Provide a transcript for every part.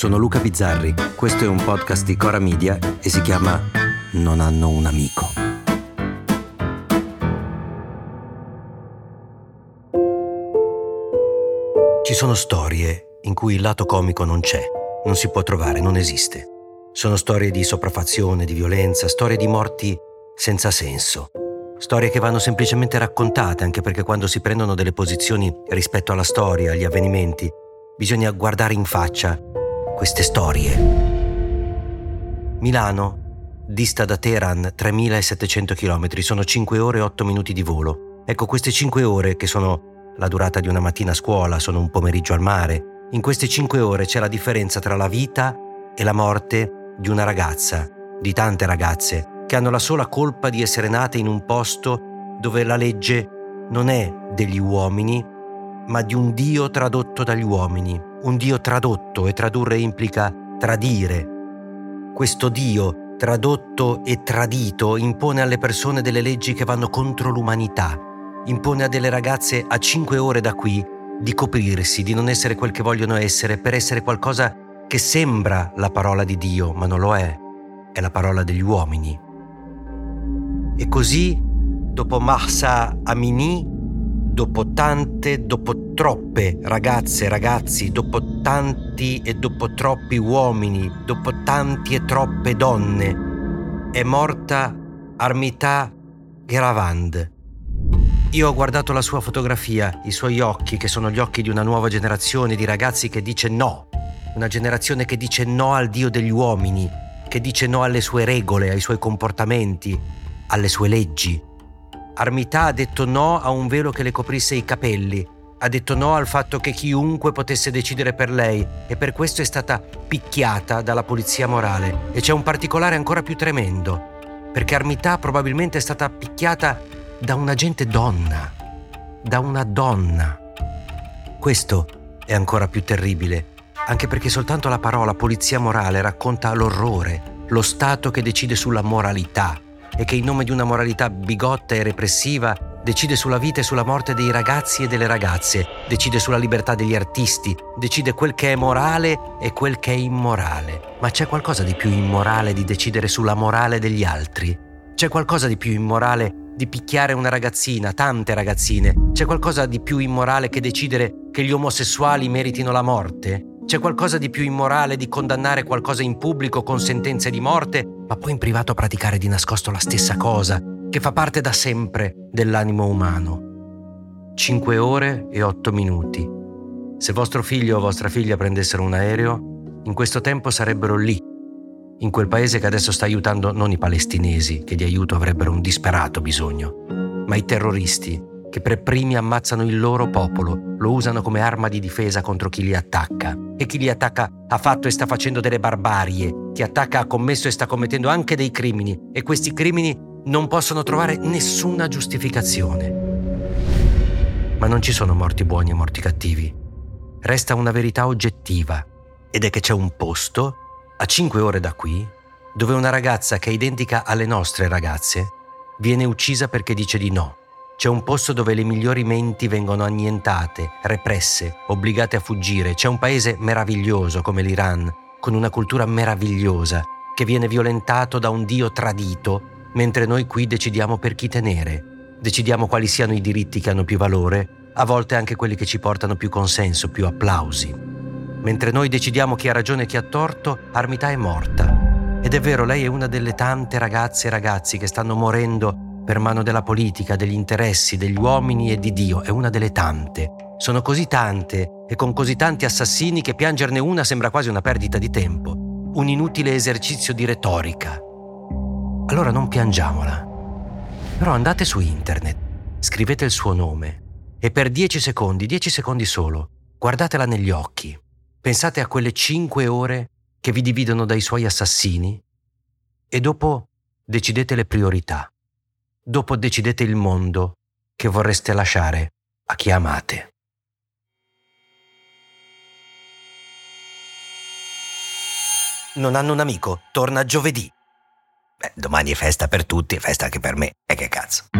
sono Luca Bizzarri, questo è un podcast di Cora Media e si chiama Non hanno un amico. Ci sono storie in cui il lato comico non c'è, non si può trovare, non esiste. Sono storie di sopraffazione, di violenza, storie di morti senza senso. Storie che vanno semplicemente raccontate, anche perché quando si prendono delle posizioni rispetto alla storia, agli avvenimenti, bisogna guardare in faccia queste storie. Milano dista da Teheran 3700 km, sono 5 ore e 8 minuti di volo. Ecco, queste 5 ore, che sono la durata di una mattina a scuola, sono un pomeriggio al mare, in queste 5 ore c'è la differenza tra la vita e la morte di una ragazza, di tante ragazze, che hanno la sola colpa di essere nate in un posto dove la legge non è degli uomini, ma di un Dio tradotto dagli uomini. Un Dio tradotto e tradurre implica tradire. Questo Dio tradotto e tradito impone alle persone delle leggi che vanno contro l'umanità. Impone a delle ragazze a cinque ore da qui di coprirsi, di non essere quel che vogliono essere, per essere qualcosa che sembra la parola di Dio, ma non lo è. È la parola degli uomini. E così, dopo Mahsa Amini, dopo tante, dopo troppe ragazze e ragazzi, dopo tanti e dopo troppi uomini, dopo tanti e troppe donne, è morta Armita Geravand. Io ho guardato la sua fotografia, i suoi occhi, che sono gli occhi di una nuova generazione di ragazzi che dice no, una generazione che dice no al Dio degli uomini, che dice no alle sue regole, ai suoi comportamenti, alle sue leggi. Armità ha detto no a un velo che le coprisse i capelli, ha detto no al fatto che chiunque potesse decidere per lei e per questo è stata picchiata dalla polizia morale. E c'è un particolare ancora più tremendo, perché Armità probabilmente è stata picchiata da un agente donna, da una donna. Questo è ancora più terribile, anche perché soltanto la parola polizia morale racconta l'orrore, lo Stato che decide sulla moralità e che in nome di una moralità bigotta e repressiva decide sulla vita e sulla morte dei ragazzi e delle ragazze, decide sulla libertà degli artisti, decide quel che è morale e quel che è immorale. Ma c'è qualcosa di più immorale di decidere sulla morale degli altri? C'è qualcosa di più immorale di picchiare una ragazzina, tante ragazzine? C'è qualcosa di più immorale che decidere che gli omosessuali meritino la morte? C'è qualcosa di più immorale di condannare qualcosa in pubblico con sentenze di morte, ma poi in privato praticare di nascosto la stessa cosa, che fa parte da sempre dell'animo umano. 5 ore e 8 minuti. Se vostro figlio o vostra figlia prendessero un aereo, in questo tempo sarebbero lì, in quel paese che adesso sta aiutando non i palestinesi, che di aiuto avrebbero un disperato bisogno, ma i terroristi che per primi ammazzano il loro popolo, lo usano come arma di difesa contro chi li attacca. E chi li attacca ha fatto e sta facendo delle barbarie, chi attacca ha commesso e sta commettendo anche dei crimini, e questi crimini non possono trovare nessuna giustificazione. Ma non ci sono morti buoni e morti cattivi. Resta una verità oggettiva, ed è che c'è un posto, a 5 ore da qui, dove una ragazza che è identica alle nostre ragazze viene uccisa perché dice di no c'è un posto dove le migliori menti vengono annientate, represse, obbligate a fuggire. C'è un paese meraviglioso come l'Iran, con una cultura meravigliosa, che viene violentato da un Dio tradito, mentre noi qui decidiamo per chi tenere. Decidiamo quali siano i diritti che hanno più valore, a volte anche quelli che ci portano più consenso, più applausi. Mentre noi decidiamo chi ha ragione e chi ha torto, Armità è morta. Ed è vero, lei è una delle tante ragazze e ragazzi che stanno morendo per mano della politica, degli interessi, degli uomini e di Dio, è una delle tante. Sono così tante e con così tanti assassini che piangerne una sembra quasi una perdita di tempo, un inutile esercizio di retorica. Allora non piangiamola. Però andate su internet, scrivete il suo nome e per dieci secondi, dieci secondi solo, guardatela negli occhi. Pensate a quelle cinque ore che vi dividono dai suoi assassini e dopo decidete le priorità dopo decidete il mondo che vorreste lasciare a chi amate. Non hanno un amico, torna giovedì. Beh, domani è festa per tutti, è festa anche per me. E che cazzo.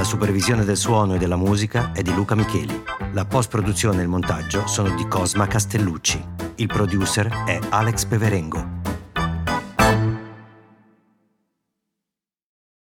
La supervisione del suono e della musica è di Luca Micheli. La post-produzione e il montaggio sono di Cosma Castellucci. Il producer è Alex Peverengo.